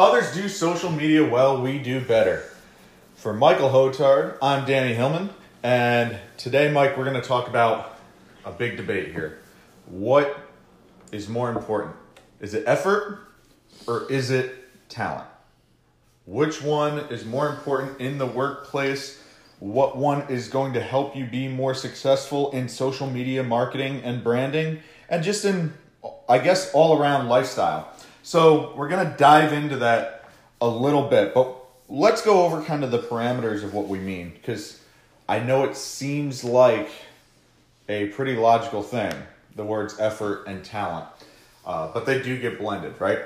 Others do social media well, we do better. For Michael Hotard, I'm Danny Hillman, and today, Mike, we're going to talk about a big debate here. What is more important? Is it effort or is it talent? Which one is more important in the workplace? What one is going to help you be more successful in social media marketing and branding and just in, I guess, all around lifestyle? So, we're going to dive into that a little bit, but let's go over kind of the parameters of what we mean because I know it seems like a pretty logical thing the words effort and talent, uh, but they do get blended, right?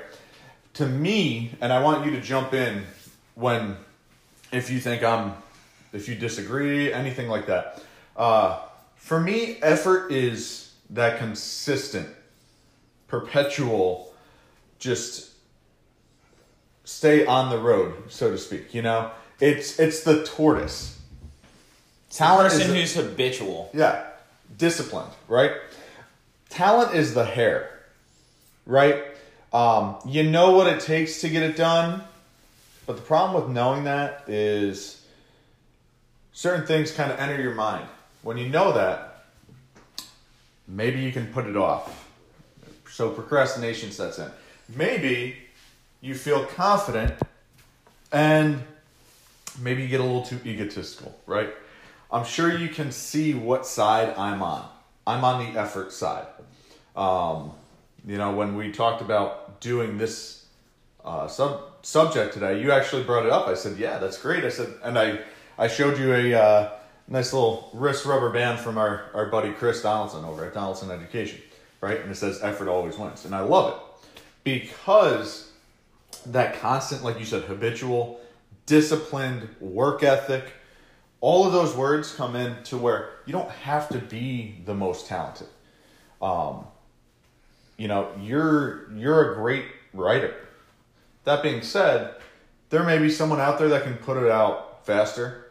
To me, and I want you to jump in when, if you think I'm, if you disagree, anything like that. Uh, for me, effort is that consistent, perpetual, just stay on the road, so to speak. You know, it's it's the tortoise. Talent person the- who's habitual. yeah, disciplined, right? Talent is the hare, right? Um, you know what it takes to get it done, but the problem with knowing that is certain things kind of enter your mind. When you know that, maybe you can put it off. So procrastination sets in. Maybe you feel confident and maybe you get a little too egotistical, right? I'm sure you can see what side I'm on. I'm on the effort side. Um, you know, when we talked about doing this uh, sub subject today, you actually brought it up. I said, "Yeah, that's great." I said, and I I showed you a uh, nice little wrist rubber band from our our buddy Chris Donaldson over at Donaldson Education, right? And it says, "Effort always wins," and I love it because that constant, like you said, habitual, disciplined work ethic. All of those words come in to where you don't have to be the most talented. Um, you know, you're you're a great writer. That being said, there may be someone out there that can put it out faster,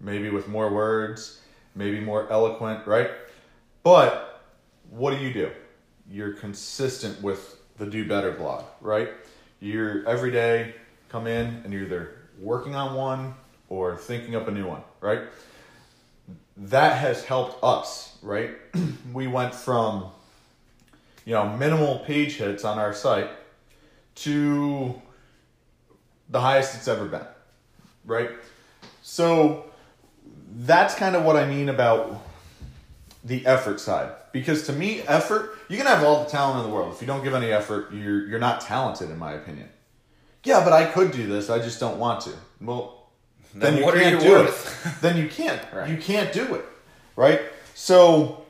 maybe with more words, maybe more eloquent, right? But what do you do? You're consistent with the Do Better blog, right? You're every day come in and you're either working on one or thinking up a new one, right? That has helped us, right? we went from you know minimal page hits on our site to the highest it's ever been, right? So that's kind of what I mean about the effort side. Because to me, effort, you can have all the talent in the world. If you don't give any effort, you're you're not talented in my opinion. Yeah, but I could do this. I just don't want to. Well, then, Then you what are can't you do worth? it. then you can't. Right. You can't do it. Right? So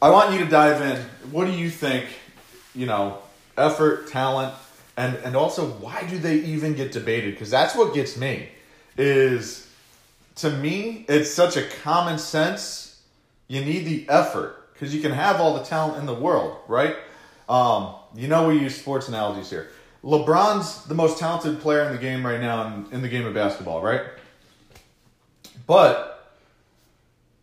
I want you to dive in. What do you think, you know, effort, talent, and and also why do they even get debated? Because that's what gets me. Is to me, it's such a common sense. You need the effort because you can have all the talent in the world, right? Um, you know, we use sports analogies here. LeBron's the most talented player in the game right now in, in the game of basketball, right? But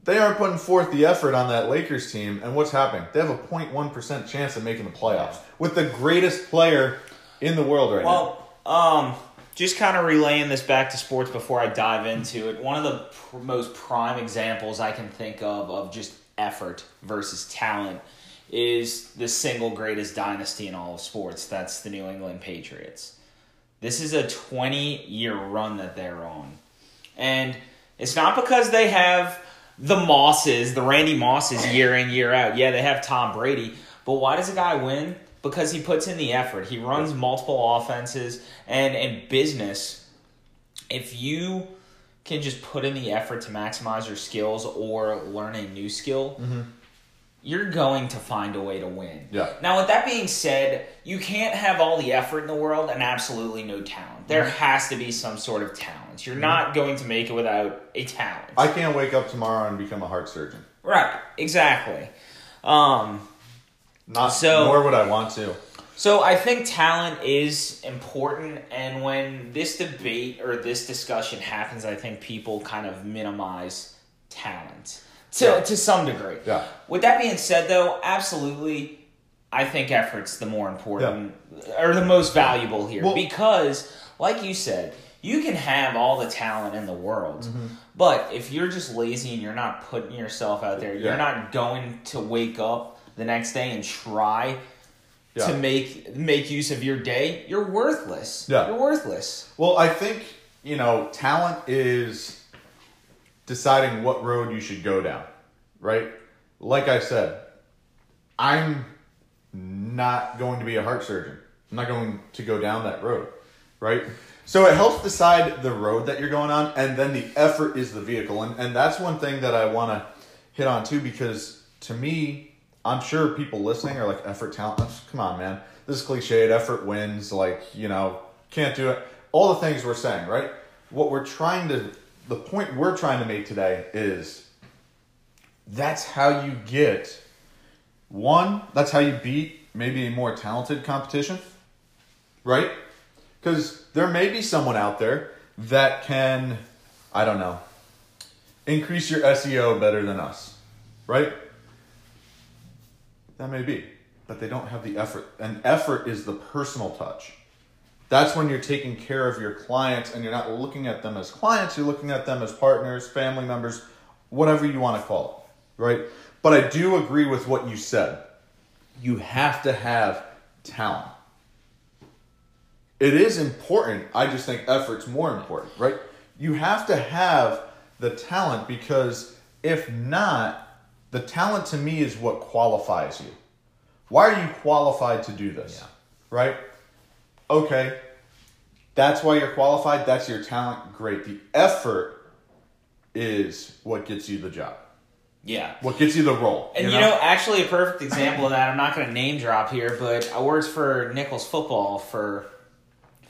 they aren't putting forth the effort on that Lakers team, and what's happening? They have a 0.1% chance of making the playoffs with the greatest player in the world right now. Well, um, just kind of relaying this back to sports before I dive into it. One of the pr- most prime examples I can think of of just effort versus talent is the single greatest dynasty in all of sports. That's the New England Patriots. This is a 20 year run that they're on. And it's not because they have the Mosses, the Randy Mosses year in, year out. Yeah, they have Tom Brady. But why does a guy win? Because he puts in the effort. He runs multiple offenses. And in business, if you can just put in the effort to maximize your skills or learn a new skill, you're going to find a way to win. Yeah. Now, with that being said, you can't have all the effort in the world and absolutely no talent. There Mm-hmm. has to be some sort of talent. You're not going to make it without a talent. I can't wake up tomorrow and become a heart surgeon. right, exactly. Um, Not So- nor would I want to. So I think talent is important, and when this debate or this discussion happens, I think people kind of minimize talent to Yeah. to some degree. Yeah. With that being said, though, absolutely, I think effort's the more important or the most valuable here Well- because, like you said, you can have all the talent in the world, Mm-hmm. but if you're just lazy and you're not putting yourself out there, Yeah. you're not going to wake up the next day and try Yeah. to make make use of your day. You're worthless. Yeah. You're worthless. Well, I think, you know, talent is deciding what road you should go down, right? Like I said, I'm not going to be a heart surgeon. I'm not going to go down that road, right? So it helps decide the road that you're going on, and then the effort is the vehicle. And, and that's one thing that I want to hit on too, because to me, I'm sure people listening are like, effort, talent. Come on, man. This is cliched. Effort wins. Like, you know, can't do it. All the things we're saying, right? What we're trying to, the point we're trying to make today is that's how you get one, that's how you beat maybe a more talented competition, right? Because there may be someone out there that can, I don't know, increase your SEO better than us, right? That may be, but they don't have the effort. And effort is the personal touch. That's when you're taking care of your clients and you're not looking at them as clients, you're looking at them as partners, family members, whatever you want to call it, right? But I do agree with what you said. You have to have talent. It is important. I just think effort's more important, right? You have to have the talent because if not, the talent to me is what qualifies you. Why are you qualified to do this? Yeah. Right? Okay. That's why you're qualified. That's your talent. Great. The effort is what gets you the job. Yeah. What gets you the role. And you know? actually, a perfect example of that. I'm not going to name drop here, but I worked for Nicholls football for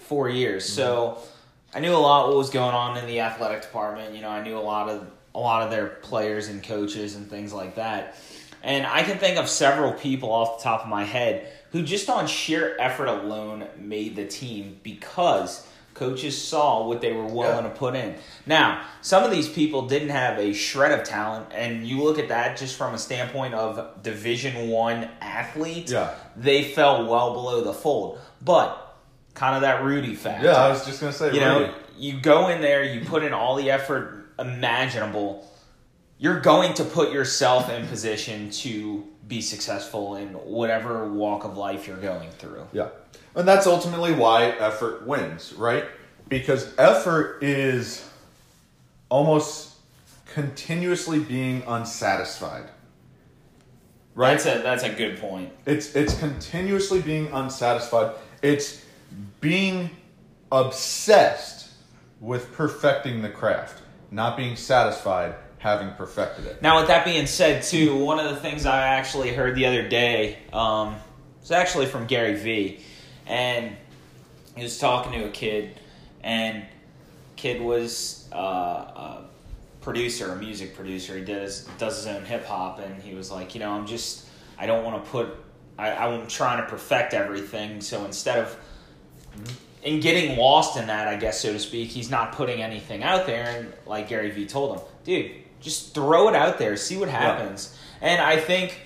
four years, so mm-hmm. I knew a lot what was going on in the athletic department. You know, I knew a lot of a lot of their players and coaches and things like that. And I can think of several people off the top of my head who just on sheer effort alone made the team because coaches saw what they were willing Yeah. to put in. Now, some of these people didn't have a shred of talent, and you look at that just from a standpoint of Division One athlete. Yeah. they fell well below the fold, but kind of that Rudy factor. Yeah, I was just gonna say. you know, you go in there, you put in all the effort imaginable. You're going to put yourself in position to be successful in whatever walk of life you're going through. Yeah. And that's ultimately why effort wins, right? Because effort is almost continuously being unsatisfied. Right? That's a that's a good point. It's it's continuously being unsatisfied. It's being obsessed with perfecting the craft, not being satisfied having perfected it. Now, with that being said, too, one of the things I actually heard the other day um, was actually from Gary Vee, and he was talking to a kid, and kid was uh, a producer, a music producer. He does does his own hip hop, and he was like, you know, I'm just, I don't want to put, I, I'm trying to perfect everything, so instead of in getting lost in that, I guess so to speak, he's not putting anything out there. And like Gary Vee told him, dude, just throw it out there, see what happens. And I think,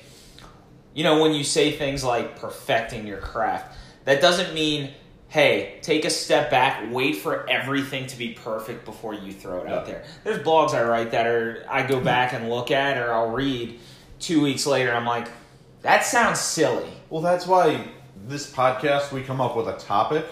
you know, when you say things like perfecting your craft, that doesn't mean, hey, take a step back, wait for everything to be perfect before you throw it out there. There's blogs I write that are I go hmm. back and look at or I'll read two weeks later. I'm like, that sounds silly. Well, that's why this podcast we come up with a topic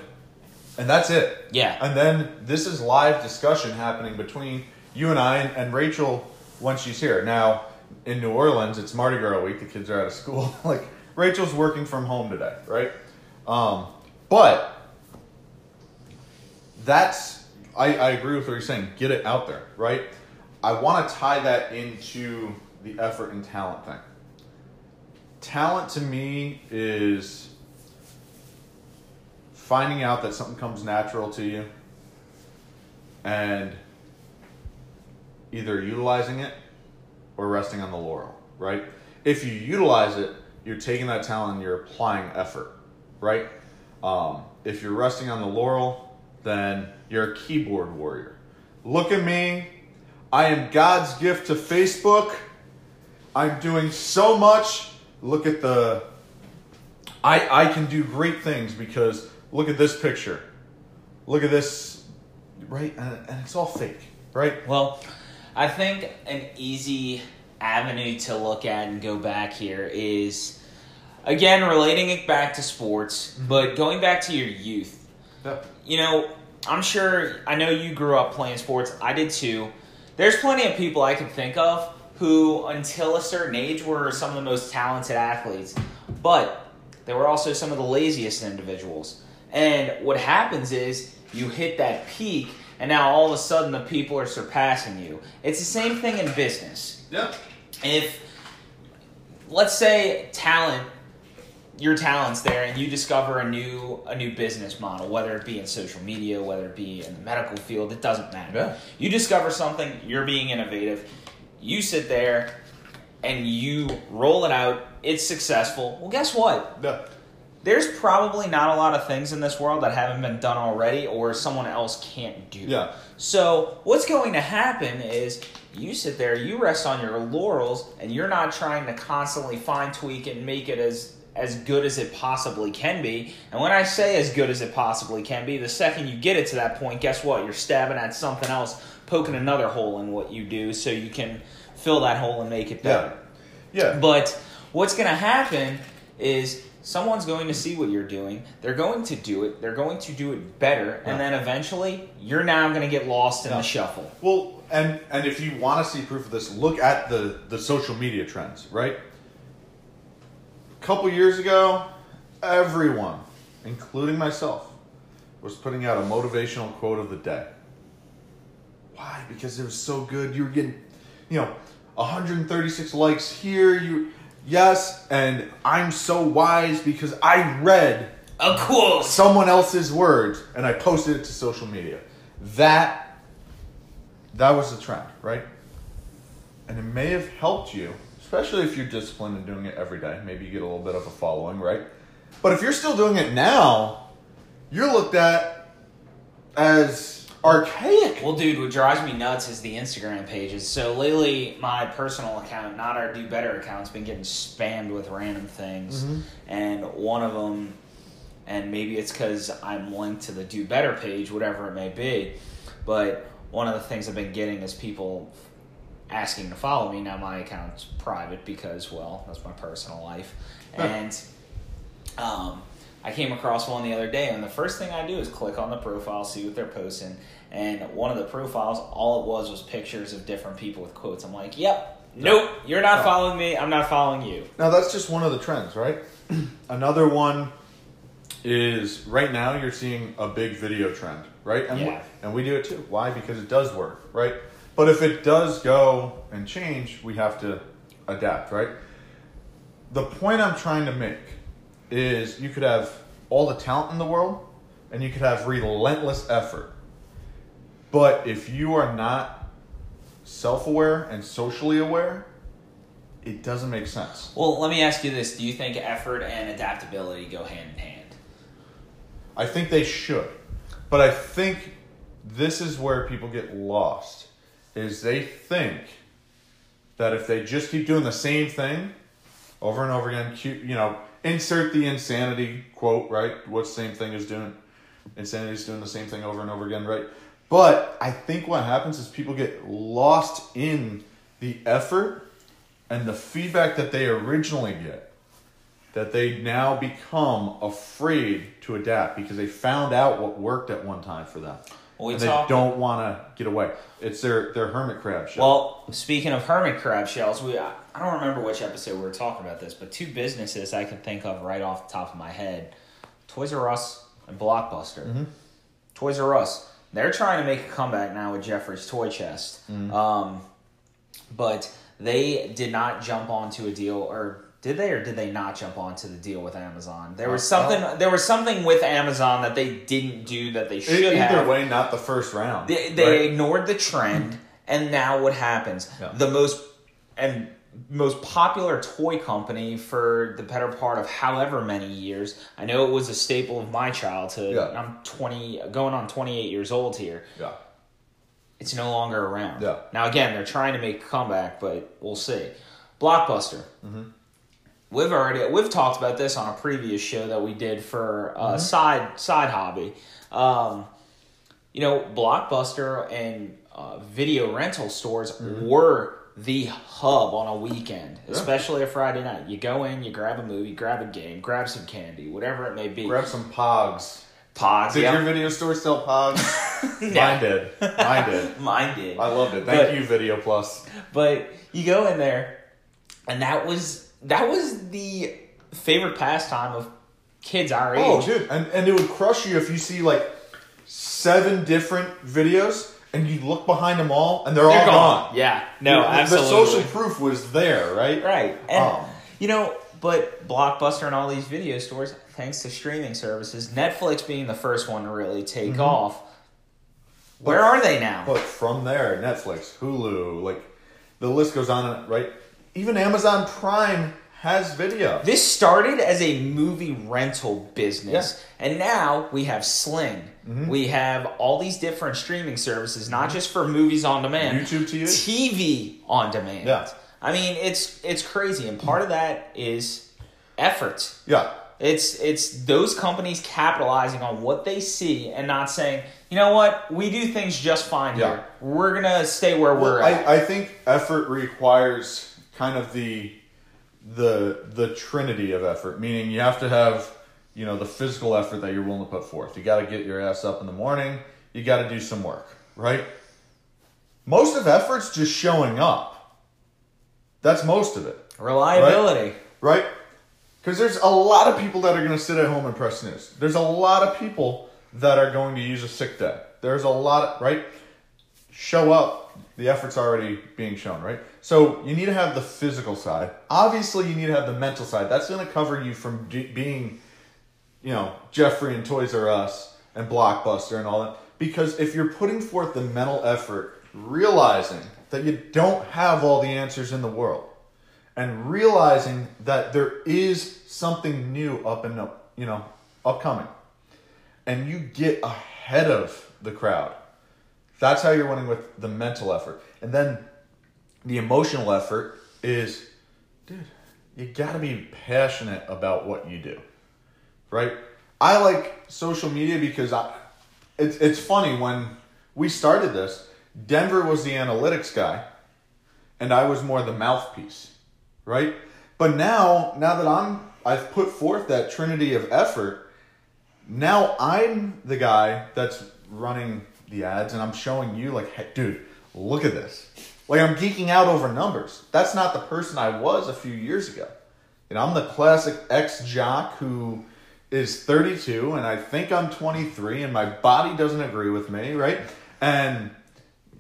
and that's it. Yeah. And then this is live discussion happening between you and I and, and Rachel when she's here. Now, in New Orleans, it's Mardi Gras week. The kids are out of school. like Rachel's working from home today, right? Um, but that's I, I agree with what you're saying. Get it out there, right? I want to tie that into the effort and talent thing. Talent to me is finding out that something comes natural to you and either utilizing it or resting on the laurel, right? If you utilize it, you're taking that talent and you're applying effort, right? Um, if you're resting on the laurel, then you're a keyboard warrior. Look at me. I am God's gift to Facebook. I'm doing so much. Look at the I I can do great things because look at this picture, look at this, right? And, and it's all fake, right? Well, I think an easy avenue to look at and go back here is again relating it back to sports, mm-hmm. but going back to your youth. Yeah. You know, I'm sure I know you grew up playing sports. I did too. There's plenty of people I can think of who, until a certain age, were some of the most talented athletes, but they were also some of the laziest individuals. And what happens is you hit that peak, and now all of a sudden the people are surpassing you. It's the same thing in business. Yeah. If, let's say, talent your talents there and you discover a new a new business model whether it be in social media whether it be in the medical field it doesn't matter Yeah. you discover something you're being innovative you sit there and you roll it out it's successful well guess what Yeah. There's probably not a lot of things in this world that haven't been done already or someone else can't do Yeah. so what's going to happen is you sit there, you rest on your laurels, and you're not trying to constantly fine tweak and make it as as good as it possibly can be. And when I say as good as it possibly can be, the second you get it to that point, guess what? You're stabbing at something else, poking another hole in what you do, so you can fill that hole and make it better. Yeah. yeah. But what's going to happen is someone's going to see what you're doing. They're going to do it. They're going to do it better, and then eventually you're now going to get lost in Yeah. the shuffle. Well, and and if you want to see proof of this, look at the the social media trends, right? A couple years ago, everyone, including myself, was putting out a motivational quote of the day. Why? Because it was so good. You were getting, you know, 136 likes here. You, yes, and I'm so wise because I read a quote someone else's words and I posted it to social media. That that was the trend, right? And it may have helped you, especially if you're disciplined and doing it every day. Maybe you get a little bit of a following, right? But if you're still doing it now, you're looked at as archaic. Well, dude, what drives me nuts is the Instagram pages. So lately, my personal account, not our Do Better account, has been getting spammed with random things. And one of them, and maybe it's because I'm linked to the Do Better page, whatever it may be, but one of the things I've been getting is people asking to follow me. Now, my account's private because, well, that's my personal life. And um, I came across one the other day, and the first thing I do is click on the profile, see what they're posting. And one of the profiles, all it was was pictures of different people with quotes. I'm like, yep, nope, you're not No. following me. I'm not following you. Now that's just one of the trends, right? Another one is right now you're seeing a big video trend, right? And Yeah. and we do it too. Why? Because it does work, right? But if it does go and change, we have to adapt, right? The point I'm trying to make is you could have all the talent in the world and you could have relentless effort. But if you are not self-aware and socially aware, it doesn't make sense. Well, let me ask you this: Do you think effort and adaptability go hand in hand? I think they should. But I think this is where people get lost is they think that if they just keep doing the same thing over and over again, you know, insert the insanity quote, right? What same thing is doing insanity is doing the same thing over and over again, right? But I think what happens is people get lost in the effort and the feedback that they originally get that they now become afraid to adapt because they found out what worked at one time for them. Well, we and they don't want to get away. It's their their hermit crab shell. Well, speaking of hermit crab shells, we I don't remember which episode we were talking about this, but two businesses I can think of right off the top of my head: Toys R Us and Blockbuster. Toys R Us, they're trying to make a comeback now with Geoffrey's Toy Chest, um, but they did not jump onto a deal, or did they, or did they not jump onto the deal with Amazon? There was something. There was something with Amazon that they didn't do that they should either have. way, not the first round. They, they right? ignored the trend, and now what happens? Yeah. The most and most popular toy company for the better part of however many years. I know it was a staple of my childhood. Yeah. I'm 20, going on 28 years old here. yeah. It's no longer around. Yeah. Now again, they're trying to make a comeback, but we'll see. Blockbuster. Mm-hmm. We've already we've talked about this on a previous show that we did for uh, side side hobby. Um, you know, Blockbuster and uh, video rental stores were the hub on a weekend, especially a Friday night. You go in, you grab a movie, grab a game, grab some candy, whatever it may be. Grab some Pogs. Pogs. Did yeah. your video store sell Pogs? No. Mine did. Mine did. Mine did. I loved it. Thank But- you, Video Plus. But you go in there, and that was that was the favorite pastime of kids our age. Oh, dude, and and it would crush you if you see like seven different videos and you look behind them all and they're, They're all gone. gone. Yeah, no, the, absolutely. The social proof was there, right? right, and Um, you know, but Blockbuster and all these video stores, thanks to streaming services, Netflix being the first one to really take off. Where are they now? But from there, Netflix, Hulu, like the list goes on, right? Even Amazon Prime has video. This started as a movie rental business, and now we have Sling. Mm-hmm. We have all these different streaming services, not just for movies on demand, YouTube TV. TV on demand. Yeah. I mean, it's it's crazy, and part of that is effort. Yeah. It's it's those companies capitalizing on what they see and not saying, you know what, we do things just fine Yeah. here. We're gonna stay where we're at. I, I think effort requires kind of the the the trinity of effort, meaning you have to have you know the physical effort that you're willing to put forth. You got to get your ass up in the morning. You got to do some work, right? Most of effort's just showing up. That's most of it, Reliability. right? Because there's a lot of people that are going to sit at home and press news. There's a lot of people that are going to use a sick day. There's a lot of right. Show up. The effort's already being shown, right? So you need to have the physical side. Obviously, you need to have the mental side. That's going to cover you from d- being, you know, Geoffrey and Toys R Us and Blockbuster and all that. Because if you're putting forth the mental effort, realizing that you don't have all the answers in the world, and realizing that there is something new up and up, you know, upcoming, and you get ahead of the crowd. That's how you're winning with the mental effort, and then the emotional effort is, dude, you got to be passionate about what you do, right? I like social media because I, it's it's funny when we started this. Denver was the analytics guy, and I was more the mouthpiece, right? But now, now that I'm, I've put forth that trinity of effort. Now I'm the guy that's running the ads, and I'm showing you, like, hey, dude, look at this. Like I'm geeking out over numbers. That's not the person I was a few years ago. You know, I'm the classic ex jock who is 32 and I think I'm 23 and my body doesn't agree with me, right? And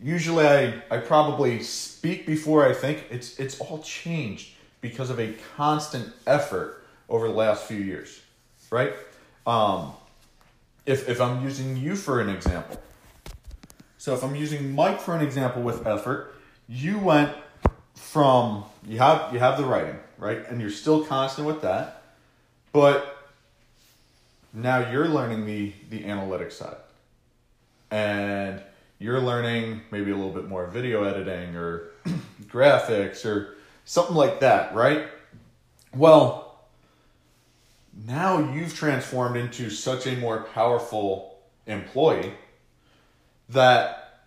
usually I, I probably speak before I think. It's it's all changed because of a constant effort over the last few years, right? Um, if if I'm using you for an example, so if I'm using Mike for an example with effort, you went from you have you have the writing right, and you're still constant with that, but now you're learning the the analytics side, and you're learning maybe a little bit more video editing or graphics or something like that, right? Well, now you've transformed into such a more powerful employee that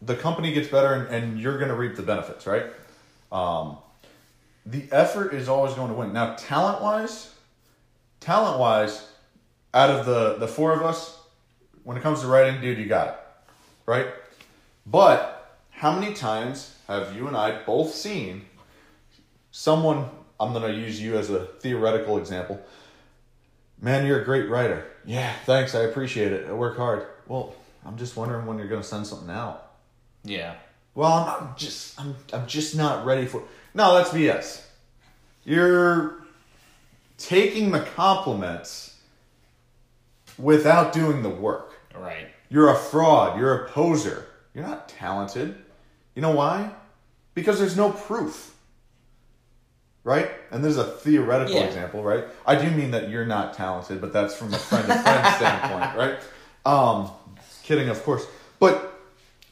the company gets better and, and you're going to reap the benefits, right? Um, the effort is always going to win. Now, talent wise, talent wise, out of the, the four of us, when it comes to writing, dude, you got it, right? But how many times have you and I both seen someone, I'm going to use you as a theoretical example. Man, you're a great writer. Yeah, thanks. I appreciate it. I work hard. Well, I'm just wondering when you're going to send something out. Yeah. Well, I'm, just I'm I'm just not ready for. No, that's BS. You're taking the compliments without doing the work. Right. You're a fraud. You're a poser. You're not talented. You know why? Because there's no proof. Right? And there's a theoretical Yeah. example, right? I do mean that you're not talented, but that's from a friend to friend standpoint, right? Um, kidding, of course. But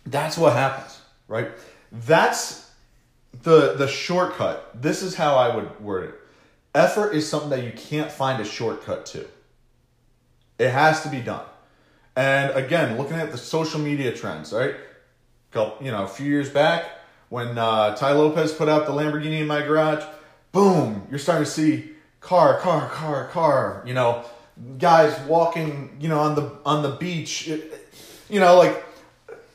that's what happens, right? That's the the shortcut. This is how I would word it. effort is something that you can't find a shortcut to. It has to be done. And again, looking at the social media trends, right? Couple, you know, a few years back when uh, Tai Lopez put out the Lamborghini in my garage, boom, you're starting to see car, car, car, car. You know, guys walking, you know, on the on the beach, you know, like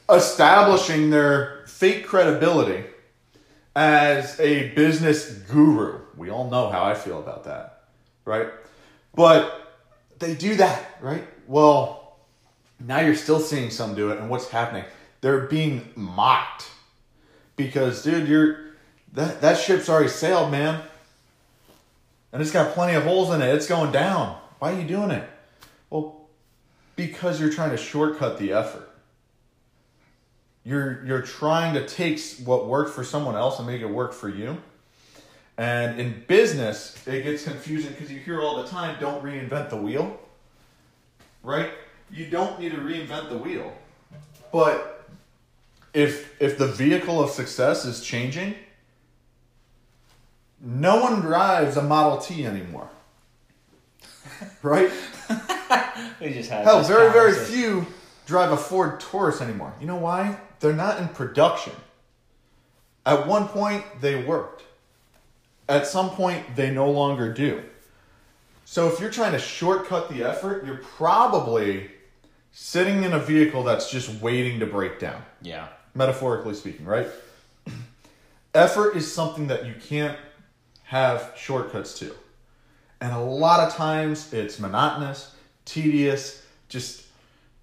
establishing their fake credibility as a business guru. We all know how I feel about that, right? But they do that, right? Well, now you're still seeing some do it, and what's happening? They're being mocked because, dude, you're that that ship's already sailed, man, and it's got plenty of holes in it. It's going down. Why are you doing it? Well, because you're trying to shortcut the effort. You're you're trying to take what worked for someone else and make it work for you. And in business, it gets confusing because you hear all the time, don't reinvent the wheel. Right? You don't need to reinvent the wheel. But if if the vehicle of success is changing, no one drives a Model T anymore. Right? We just had Hell, very, very few drive a Ford Taurus anymore. You know why? They're not in production. At one point, they worked. At some point, they no longer do. So if you're trying to shortcut the effort, you're probably sitting in a vehicle that's just waiting to break down, Yeah. metaphorically speaking, right? Effort is something that you can't have shortcuts to. And a lot of times it's monotonous, tedious, just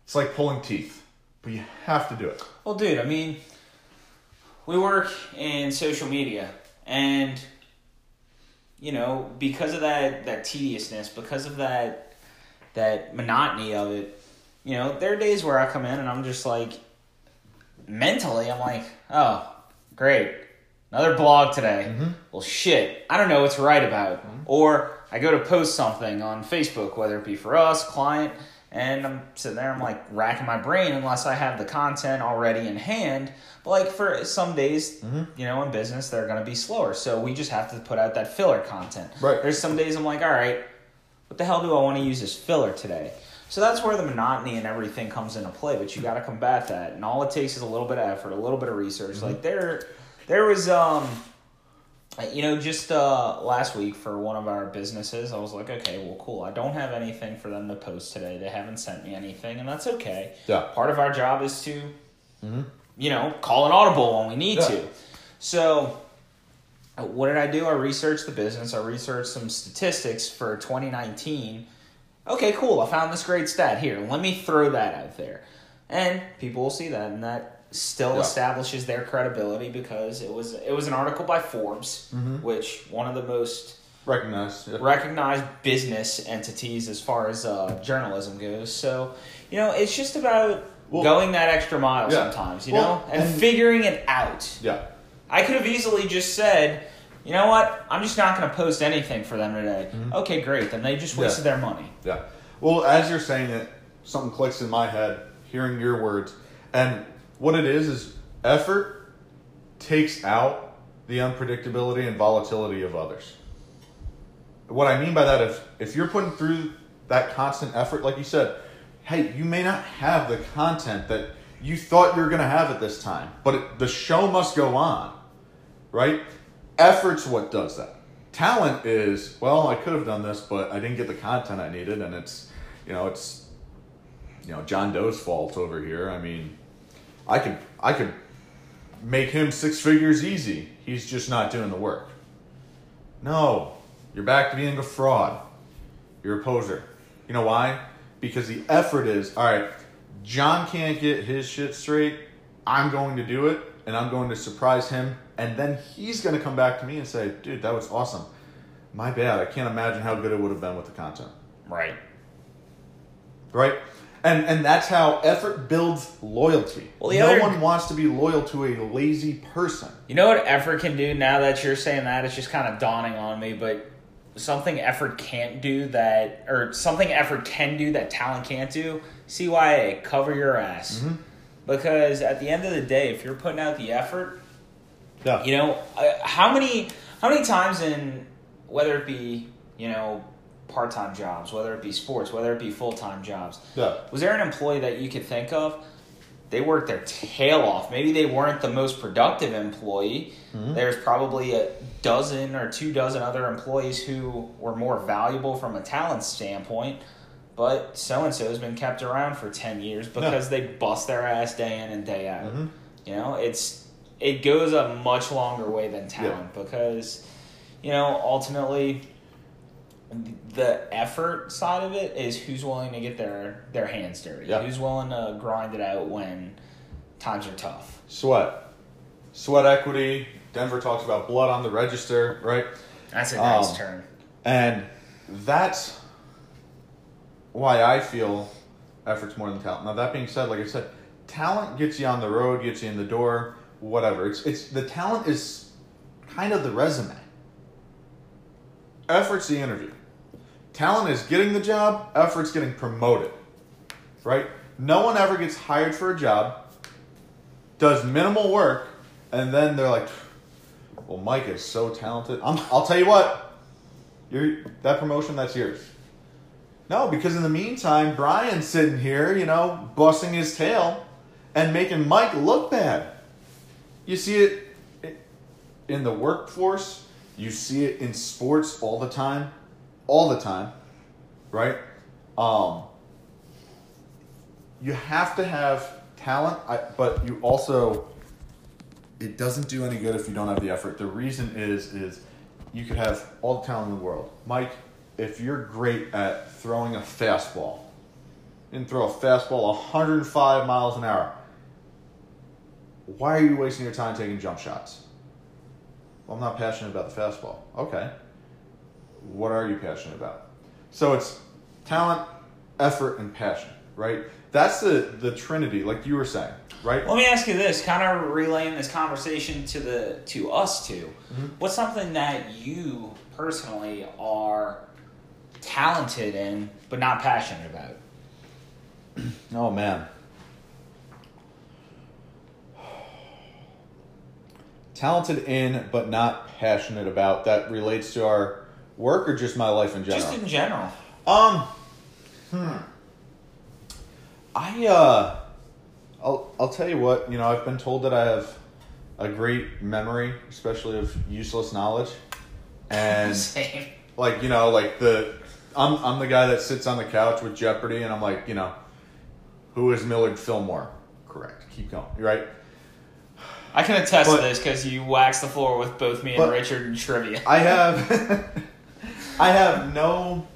it's like pulling teeth. But you have to do it. Well, dude, I mean, we work in social media, and you know, because of that that tediousness, because of that that monotony of it, you know, there are days where I come in and I'm just like, mentally, I'm like, oh, great, another blog today. Mm-hmm. Well, shit, I don't know what to write about, mm-hmm. or I go to post something on Facebook, whether it be for us, client, and I'm sitting there, I'm like racking my brain unless I have the content already in hand. But like for some days, mm-hmm. you know, in business, they're going to be slower. So we just have to put out that filler content. Right. There's some days I'm like, all right, what the hell do I want to use as filler today? So that's where the monotony and everything comes into play. But you got to combat that, and all it takes is a little bit of effort, a little bit of research. Like there, there was um, you know, just uh, last week for one of our businesses, I was like, okay, well, cool. I don't have anything for them to post today. They haven't sent me anything, and that's okay. Yeah. Part of our job is to, you know, call an audible when we need Yeah. to. So, what did I do? I researched the business. I researched some statistics for 2019. Okay, cool. I found this great stat here. Let me throw that out there, and people will see that, and that still Yeah. establishes their credibility because it was it was an article by Forbes, which one of the most Recognize. Yeah. recognized business entities as far as uh, journalism goes. So, you know, it's just about Well- going that extra mile Yeah. sometimes, you Well, know, and, and- figuring it out. yeah. I could have easily just said, you know what, I'm just not going to post anything for them today. Okay, great. Then they just Mm-hmm. Wasted their money. Yeah. Well, as you're saying it, something clicks in my head hearing your words. And what it is is effort takes out the unpredictability and volatility of others. What I mean by that is if you're putting through that constant effort, like you said, hey, you may not have the content that you thought you were going to have at this time, but it, the show must go on, right? Effort's what does that. Talent is, well, I could have done this, but I didn't get the content I needed, and it's, you know, it's, you know, John Doe's fault over here. I mean, I could, I could make him six figures easy. He's just not doing the work. No, you're back to being a fraud. You're a poser. You know why? Because the effort is all right. John can't get his shit straight. I'm going to do it, and I'm going to surprise him, and then he's going to come back to me and say, "Dude, that was awesome." My bad. I can't imagine how good it would have been with the content. Right. Right? And and that's how effort builds loyalty. Well, no other- one wants to be loyal to a lazy person. You know what effort can do now that you're saying that? It's just kind of dawning on me, but something effort can't do that, or something effort can do that talent can't do, CYA, cover your ass. Because at the end of the day, if you're putting out the effort, Yeah. you know, uh, how many how many times in whether it be you know part time jobs, whether it be sports, whether it be full time jobs. Yeah. Was there an employee that you could think of? They worked their tail off. Maybe they weren't the most productive employee. Mm-hmm. There's probably a dozen or two dozen other employees who were more valuable from a talent standpoint. But so and so has been kept around for ten years because they bust their ass day in and day out. Mhm. You know, it's it goes a much longer way than talent because you know ultimately the effort side of it is who's willing to get their their hands dirty Yeah. who's willing to grind it out when times are tough Sweat. Sweat equity. Denver talks about blood on the register, right? that's a nice Um, term And that's why I feel effort's more than talent. Now that being said, like I said, talent gets you on the road, gets you in the door, whatever. It's it's the talent is kind of the resume. Effort's the interview. Talent is getting the job, effort's getting promoted. Right? No one ever gets hired for a job, does minimal work, and then they're like, well, Mike is so talented. I'm, I'll tell you what, you're, that promotion, that's yours. No, because in the meantime, Brian's sitting here, you know, busting his tail and making Mike look bad. You see it in the workforce, you see it in sports all the time, all the time, right? Um, you have to have talent, but you also it doesn't do any good if you don't have the effort. The reason is is you could have all the talent in the world. Mike, if you're great at throwing a fastball, and throw a fastball 105 miles an hour, why are you wasting your time taking jump shots? Well, I'm not passionate about the fastball. Okay. What are you passionate about? So it's talent, effort, and passion, right? That's the the trinity, like you were saying, right? let me ask you this kind of relaying this conversation to the to us 2 Mm-hmm. what's something that you personally are talented in but not passionate about Oh man. Talented in but not passionate about. That relates to our work or just my life in general. just in general Um, hmm. I uh, I'll I'll tell you what. You know, I've been told that I have a great memory, especially of useless knowledge, and Same. like you know, like the I'm I'm the guy that sits on the couch with Jeopardy, and I'm like, you know, who is Millard Fillmore? Correct. Keep going. Right. I can attest But- to this because you waxed the floor with both me and Richard in trivia. I have I have no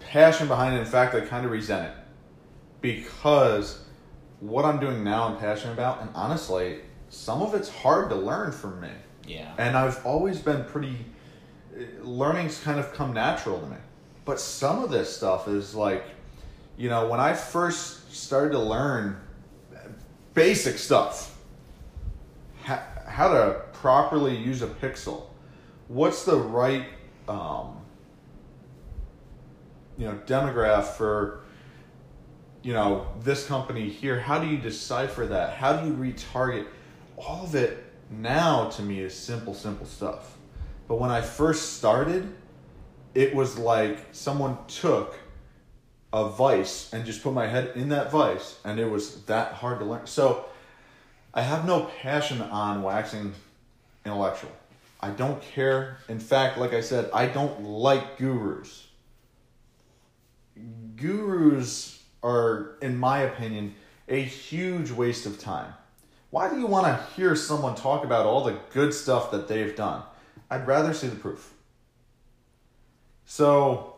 passion behind it. In fact, I kind of resent it because what I'm doing now I'm passionate about, and honestly, some of it's hard to learn from me. yeah. And I've always been pretty eh, learning's kind of come natural to me. But some of this stuff is like, you know, when I first started to learn basic stuff, how, how to properly use a pixel, what's the right, um, you know, demograph for, you know, this company here. How do you decipher that? How do you retarget? All of it now to me is simple, simple stuff. But when I first started, it was like someone took a vice and just put my head in that vice, and it was that hard to learn. So I have no passion on waxing intellectual. I don't care. In fact, like I said, I don't like gurus. Gurus are, in my opinion, a huge waste of time. Why do you want to hear someone talk about all the good stuff that they've done? I'd rather see the proof. So,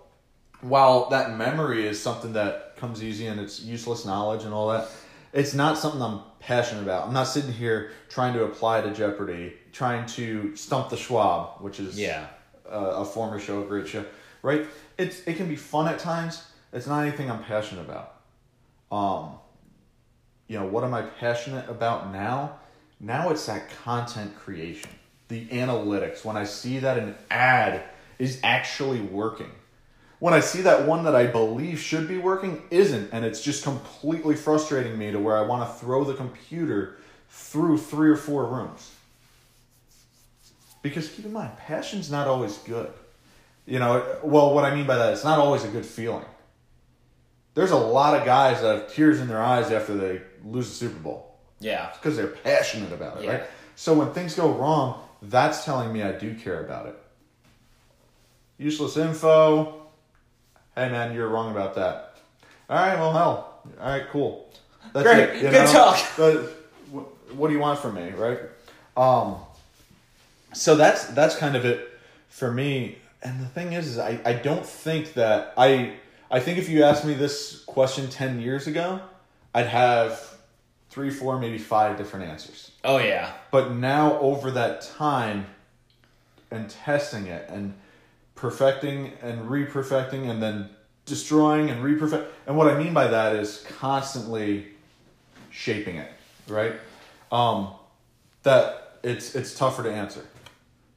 while that memory is something that comes easy and it's useless knowledge and all that, it's not something I'm passionate about. I'm not sitting here trying to apply to Jeopardy, trying to stump the Schwab, which is Yeah. a, a former show, a great show, right? It's it can be fun at times. It's not anything I'm passionate about. Um, you know, what am I passionate about now? Now it's that content creation, the analytics. When I see that an ad is actually working, when I see that one that I believe should be working isn't, and it's just completely frustrating me to where I want to throw the computer through three or four rooms. Because keep in mind, passion's not always good. You know, well, what I mean by that, it's not always a good feeling. There's a lot of guys that have tears in their eyes after they lose the Super Bowl Yeah. because they're passionate about it, Yeah. right? So when things go wrong, that's telling me I do care about it. Useless info. Hey man, you're wrong about that. All right, well, hell. All right, cool. That's Great. it. Good know? talk. But what do you want from me, right? Um. So that's that's kind of it for me. And the thing is, is I, I don't think that I I think if you asked me this question ten years ago, I'd have three, four, maybe five different answers. Oh yeah. But now over that time and testing it and perfecting and re-perfecting and then destroying and re-perfect and what I mean by that is constantly shaping it, right? Um, that it's it's tougher to answer.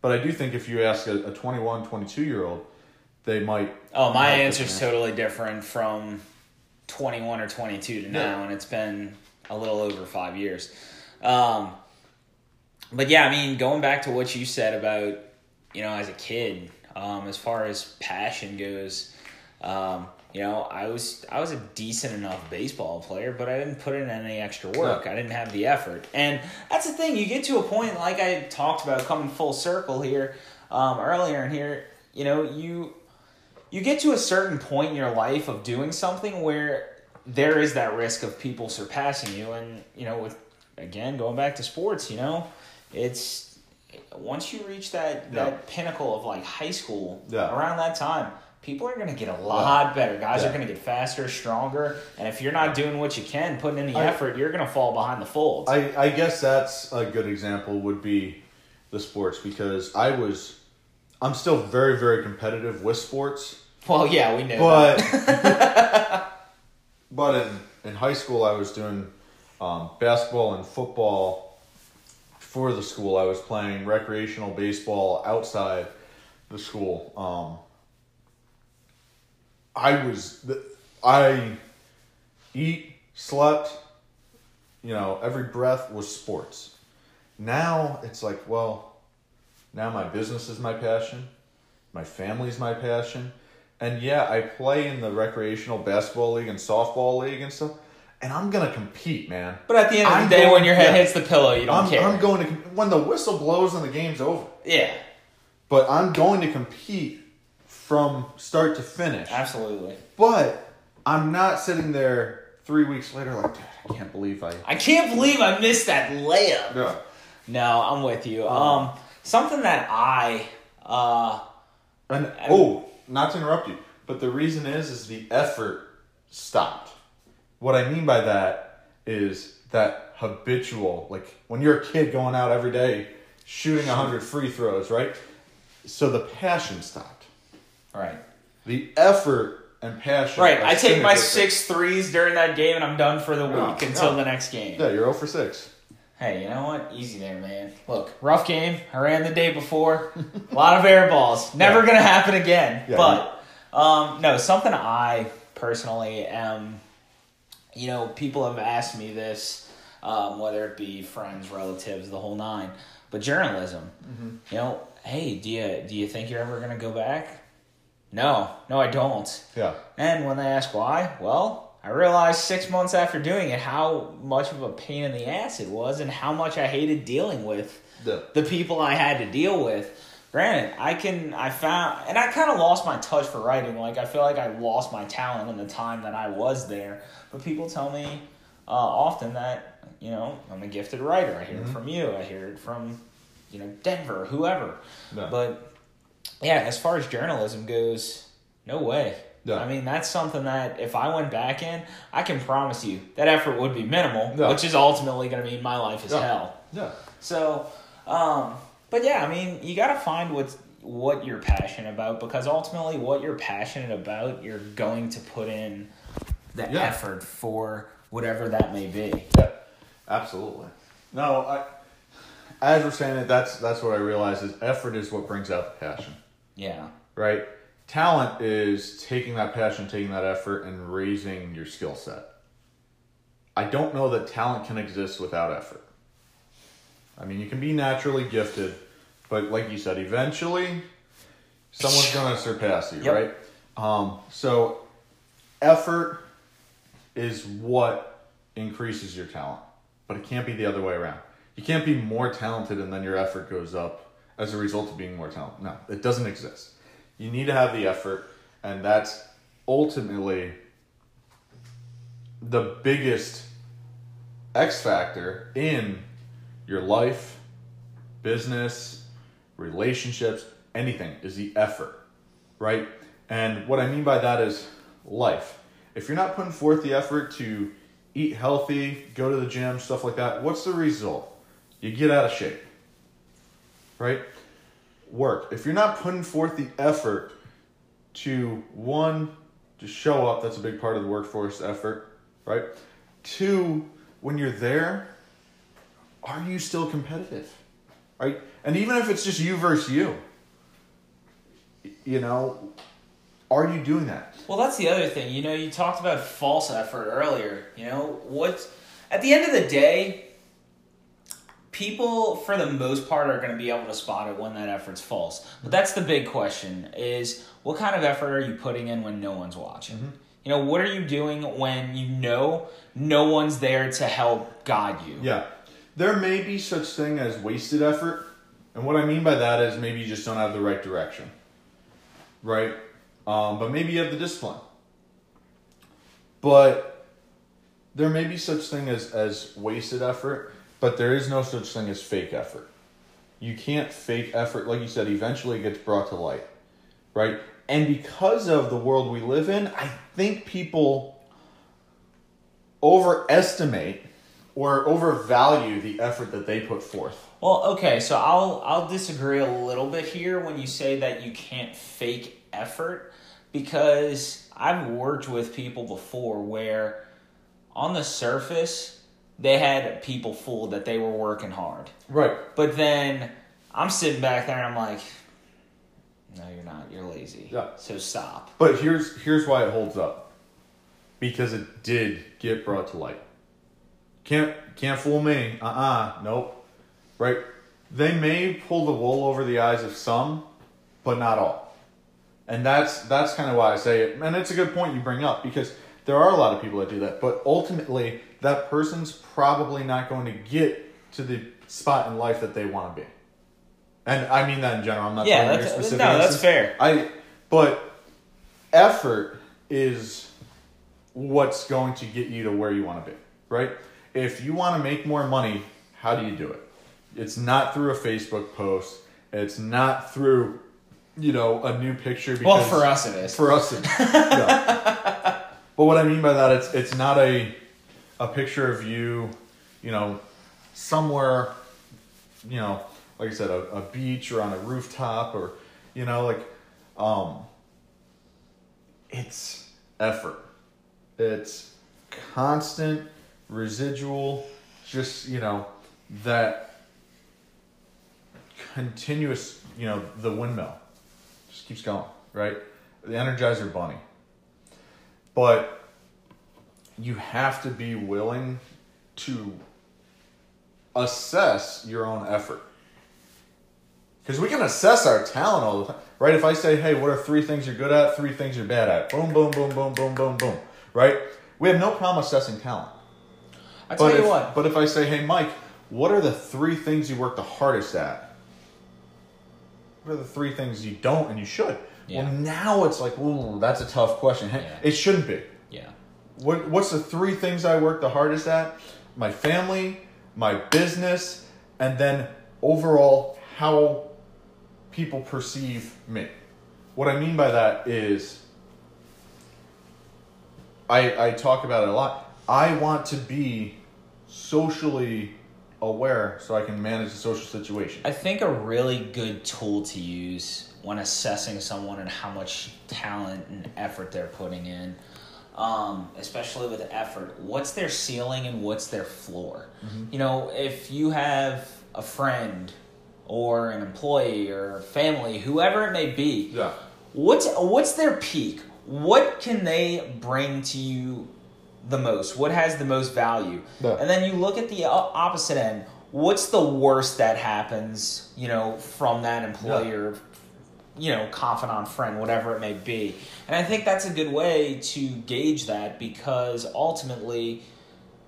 But I do think if you ask a, a 21, 22 year old, they might Oh, my answer's different totally different from 21 or 22 to now, and it's been a little over five years. Um, but yeah, I mean, going back to what you said about, you know, as a kid, um, as far as passion goes, um, you know, I was I was a decent enough baseball player, but I didn't put in any extra work. No. I didn't have the effort, and that's the thing. You get to a point, like I talked about, coming full circle here um, earlier in here. You know, you you get to a certain point in your life of doing something where there is that risk of people surpassing you and you know with again going back to sports you know it's once you reach that Yeah. that pinnacle of like high school Yeah. around that time people are going to get a lot better guys are going to get faster stronger and if you're not doing what you can putting in the I- effort you're going to fall behind the fold. I, I guess that's a good example would be the sports because I was I'm still very very competitive with sports well yeah we know but but in, in high school I was doing um, basketball and football for the school. I was playing recreational baseball outside the school. Um, I was I eat slept you know every breath was sports. Now it's like well now my business is my passion. My family's my passion. And yeah i play in the recreational basketball league and softball league and stuff and i'm gonna compete man but at the end of I'm the day going- when your head yeah. hits the pillow you don't I'm, care I'm going to when the whistle blows and the game's over yeah but i'm going to compete from start to finish absolutely but i'm not sitting there three weeks later like dude i can't believe i i can't believe i missed that layup yeah. No, I'm with you. Um, something that I uh, And oh, not to interrupt you, but the reason is is the effort stopped. What I mean by that is that habitual, like when you're a kid going out every day shooting hundred free throws, right? So the passion stopped. all right, The effort and passion. right. I take my six threes during that game, and I'm done for the week No, until no. the next game. Yeah, you're 0 for six. Hey, you know what? Easy there, man. Look, rough game. I ran the day before. a lot of air balls. Never Yeah. gonna happen again. Yeah, but um, no, something I personally am. You know, people have asked me this, um, whether it be friends, relatives, the whole nine. But journalism, Mm-hmm. you know, hey, do you do you think you're ever gonna go back? No, no, I don't. Yeah. And when they ask why, well, I realized six months after doing it how much of a pain in the ass it was and how much I hated dealing with The, the people I had to deal with. Granted, I can, I found, and I kind of lost my touch for writing. Like, I feel like I lost my talent in the time that I was there. But people tell me uh, often that, you know, I'm a gifted writer. I hear it from you, I hear it from, you know, Denver, whoever. But yeah, as far as journalism goes, no way. Yeah. I mean, that's something that if I went back in, I can promise you that effort would be minimal, Yeah. which is ultimately going to mean my life is Yeah. hell. yeah. So, um, but yeah, I mean, you got to find what's what you're passionate about because ultimately, what you're passionate about, you're going to put in the Yeah. effort for whatever that may be. Yeah, absolutely. No, I. As we're saying it, that's that's what I realize is effort is what brings out the passion, Yeah, right? Talent is taking that passion, taking that effort, and raising your skill set. I don't know that talent can exist without effort. I mean, you can be naturally gifted, but like you said, eventually someone's going to surpass you, Yep. right? Um, so effort is what increases your talent, but it can't be the other way around. You can't be more talented and then your effort goes up as a result of being more talented. No, it doesn't exist. You need to have the effort, and that's ultimately the biggest X factor in your life, business, relationships, anything is the effort, right? And what I mean by that is life. If you're not putting forth the effort to eat healthy, go to the gym, stuff like that, what's the result? You get out of shape, right? Work. If you're not putting forth the effort to one, to show up, that's a big part of the workforce effort, right? Two, when you're there, are you still competitive? Right? And even if it's just you versus you, you know, are you doing that? Well, that's the other thing. You know, you talked about false effort earlier. You know, what at the end of the day, people for the most part are going to be able to spot it when that effort's false. But that's the big question is what kind of effort are you putting in when no one's watching? Mm-hmm. You know, what are you doing when you know no one's there to help guide you? Yeah. There may be such thing as wasted effort. And what I mean by that is maybe you just don't have the right direction. Right? Um, but maybe you have the discipline. But there may be such thing as, as wasted effort, but there is no such thing as fake effort. You can't fake effort. Like you said, eventually it gets brought to light. Right? And because of the world we live in, I think people overestimate or overvalue the effort that they put forth. Well, okay, so I'll I'll disagree a little bit here when you say that you can't fake effort because I've worked with people before where on the surface they had people fooled that they were working hard. Right. But then I'm sitting back there and I'm like no, you're not. You're lazy. Yeah. So stop. But here's here's why it holds up. Because it did get brought to light. Can't can't fool me. Uh-uh. Nope. Right? They may pull the wool over the eyes of some, but not all. And that's that's kind of why I say it. And it's a good point you bring up because there are a lot of people that do that, but ultimately that person's probably not going to get to the spot in life that they want to be. And I mean that in general. I'm not Yeah, that's- specific no, that's fair. I but effort is what's going to get you to where you want to be, right? If you want to make more money, how do you do it? It's not through a Facebook post. It's not through, you know, a new picture. Because Well, for us it is. For us, it, yeah. But what I mean by that, it's it's not a a picture of you, you know, somewhere, you know, like I said, a, a beach or on a rooftop or, you know, like, um, it's effort. It's constant, residual, just, you know, that continuous, you know, the windmill just keeps going, right? The Energizer Bunny. But you have to be willing to assess your own effort. Because we can assess our talent all the time, right? If I say, hey, what are three things you're good at, three things you're bad at? Boom, boom, boom, boom, boom, boom, boom, right? We have no problem assessing talent. I tell But you if, what. but if I say, hey, Mike, what are the three things you work the hardest at? What are the three things you don't and you should? Yeah. Well, now it's like, ooh, that's a tough question. Hey, Yeah. It shouldn't be. yeah. What What's the three things I work the hardest at? My family, my business, and then overall how people perceive me. What I mean by that is, I I talk about it a lot. I want to be socially aware so I can manage the social situation. I think a really good tool to use when assessing someone and how much talent and effort they're putting in, um, especially with effort, what's their ceiling and what's their floor? You know, if you have a friend or an employee or family, whoever it may be, Yeah. What's what's their peak? What can they bring to you the most? What has the most value? Yeah. And then you look at the opposite end. What's the worst that happens? You know, from that employer, Yeah. you know, confidant, friend, whatever it may be. And I think that's a good way to gauge that because ultimately,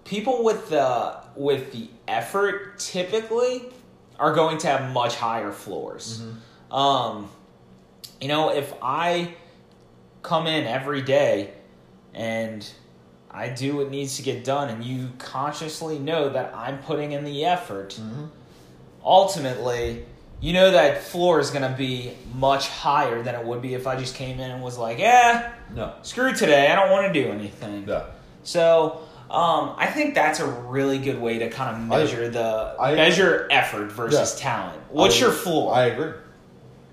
people with the with the effort typically are going to have much higher floors. Um, you know, if I come in every day and I do what needs to get done, and you consciously know that I'm putting in the effort, ultimately, you know that floor is going to be much higher than it would be if I just came in and was like, yeah, No. screw today, I don't want to do anything. Yeah. So um, I think that's a really good way to kind of measure the I- measure effort versus Yeah. talent. What's I- your floor? I agree.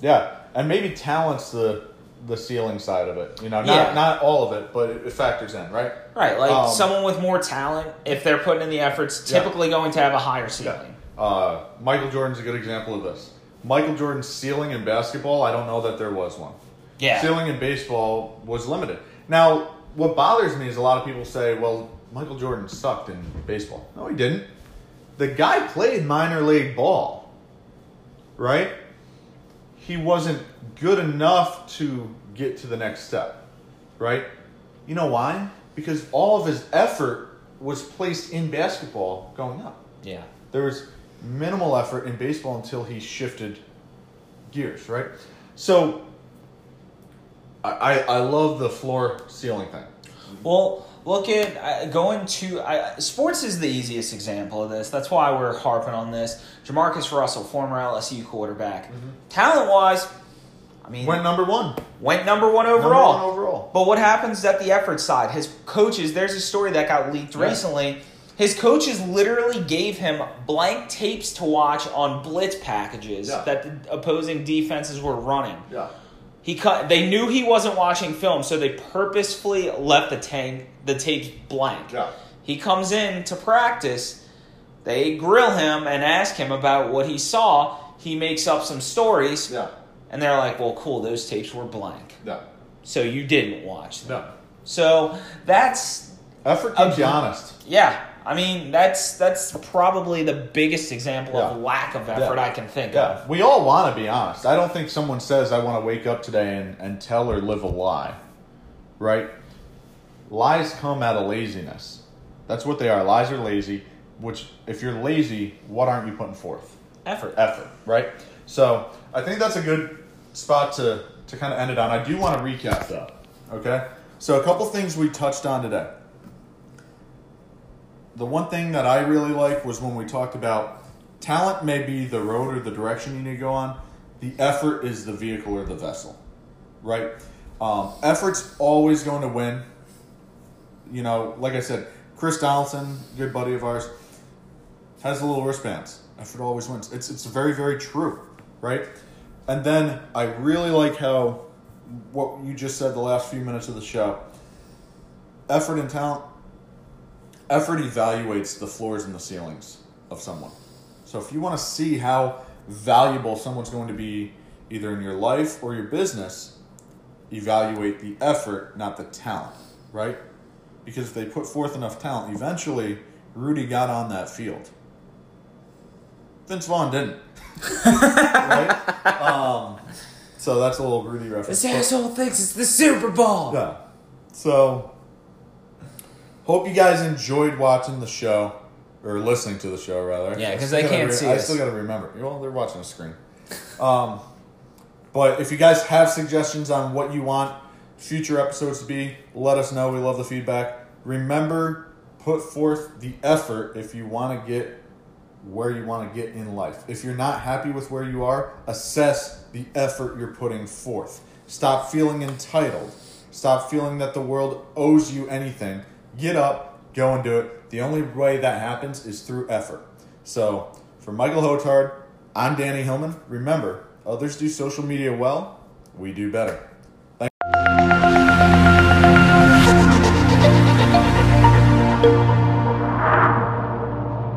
Yeah, and maybe talent's the the ceiling side of it. You know, not Yeah. not all of it, but it, factors in, right? right, like Um, someone with more talent, if they're putting in the efforts, Yeah. typically going to have a higher ceiling. Uh, Michael Jordan's a good example of this. Michael Jordan's ceiling in basketball, I don't know that there was one. Yeah. Ceiling in baseball was limited. Now, what bothers me is a lot of people say, well, Michael Jordan sucked in baseball. No, he didn't. The guy played minor league ball, right? He wasn't good enough to get to the next step, right? You know why? Because all of his effort was placed in basketball going up. Yeah. There was minimal effort in baseball until he shifted gears, right? So I, I, love the floor ceiling thing. Well, look at uh, going to I, sports is the easiest example of this. That's why we're harping on this. Jamarcus Russell, former LSU quarterback, talent wise, I mean, Went number one. went number one Number overall. one overall. But what happens at the effort side? His coaches, there's a story that got leaked Yeah. recently. His coaches literally gave him blank tapes to watch on blitz packages Yeah. that the opposing defenses were running. Yeah. He cut. They knew he wasn't watching film, so they purposefully left the tank the tapes blank. Yeah. He comes in to practice. They grill him and ask him about what he saw. He makes up some stories, Yeah. And they're like, "Well, cool. Those tapes were blank, Yeah. so you didn't watch them." No. So that's Effort keeps you honest. yeah. I mean, that's that's probably the biggest example of lack of effort Yeah. I can think Yeah. of. We all want to be honest. I don't think someone says, I want to wake up today and, and tell or live a lie. Right? Lies come out of laziness. That's what they are. Lies are lazy, which, if you're lazy, what aren't you putting forth? Effort. effort, right? So I think that's a good spot to, to kind of end it on. I do want to recap though, okay? So a couple things we touched on today. The one thing that I really like was when we talked about talent may be the road or the direction you need to go on. The effort is the vehicle or the vessel, right? Um, effort's always going to win. You know, like I said, Chris Donaldson, good buddy of ours, has a little wristbands. Effort always wins. It's it's very very true, right? And then I really like how what you just said the last few minutes of the show. Effort and talent. Effort evaluates the floors and the ceilings of someone. So if you want to see how valuable someone's going to be either in your life or your business, evaluate the effort, not the talent, right? Because if they put forth enough talent, eventually Rudy got on that field. Vince Vaughn didn't. right? Um, so that's a little Rudy reference. This But- asshole thinks it's the Super Bowl. yeah. So, hope you guys enjoyed watching the show or listening to the show rather. Yeah, 'cause I they can't gotta see I us. still got to remember. Well, they're watching a screen. Um, but if you guys have suggestions on what you want future episodes to be, let us know. We love the feedback. Remember, put forth the effort if you want to get where you want to get in life. If you're not happy with where you are, assess the effort you're putting forth. Stop feeling entitled. Stop feeling that the world owes you anything. Get up, go and do it. The only way that happens is through effort. So, for Michael Hotard, I'm Danny Hillman. Remember, others do social media well, we do better.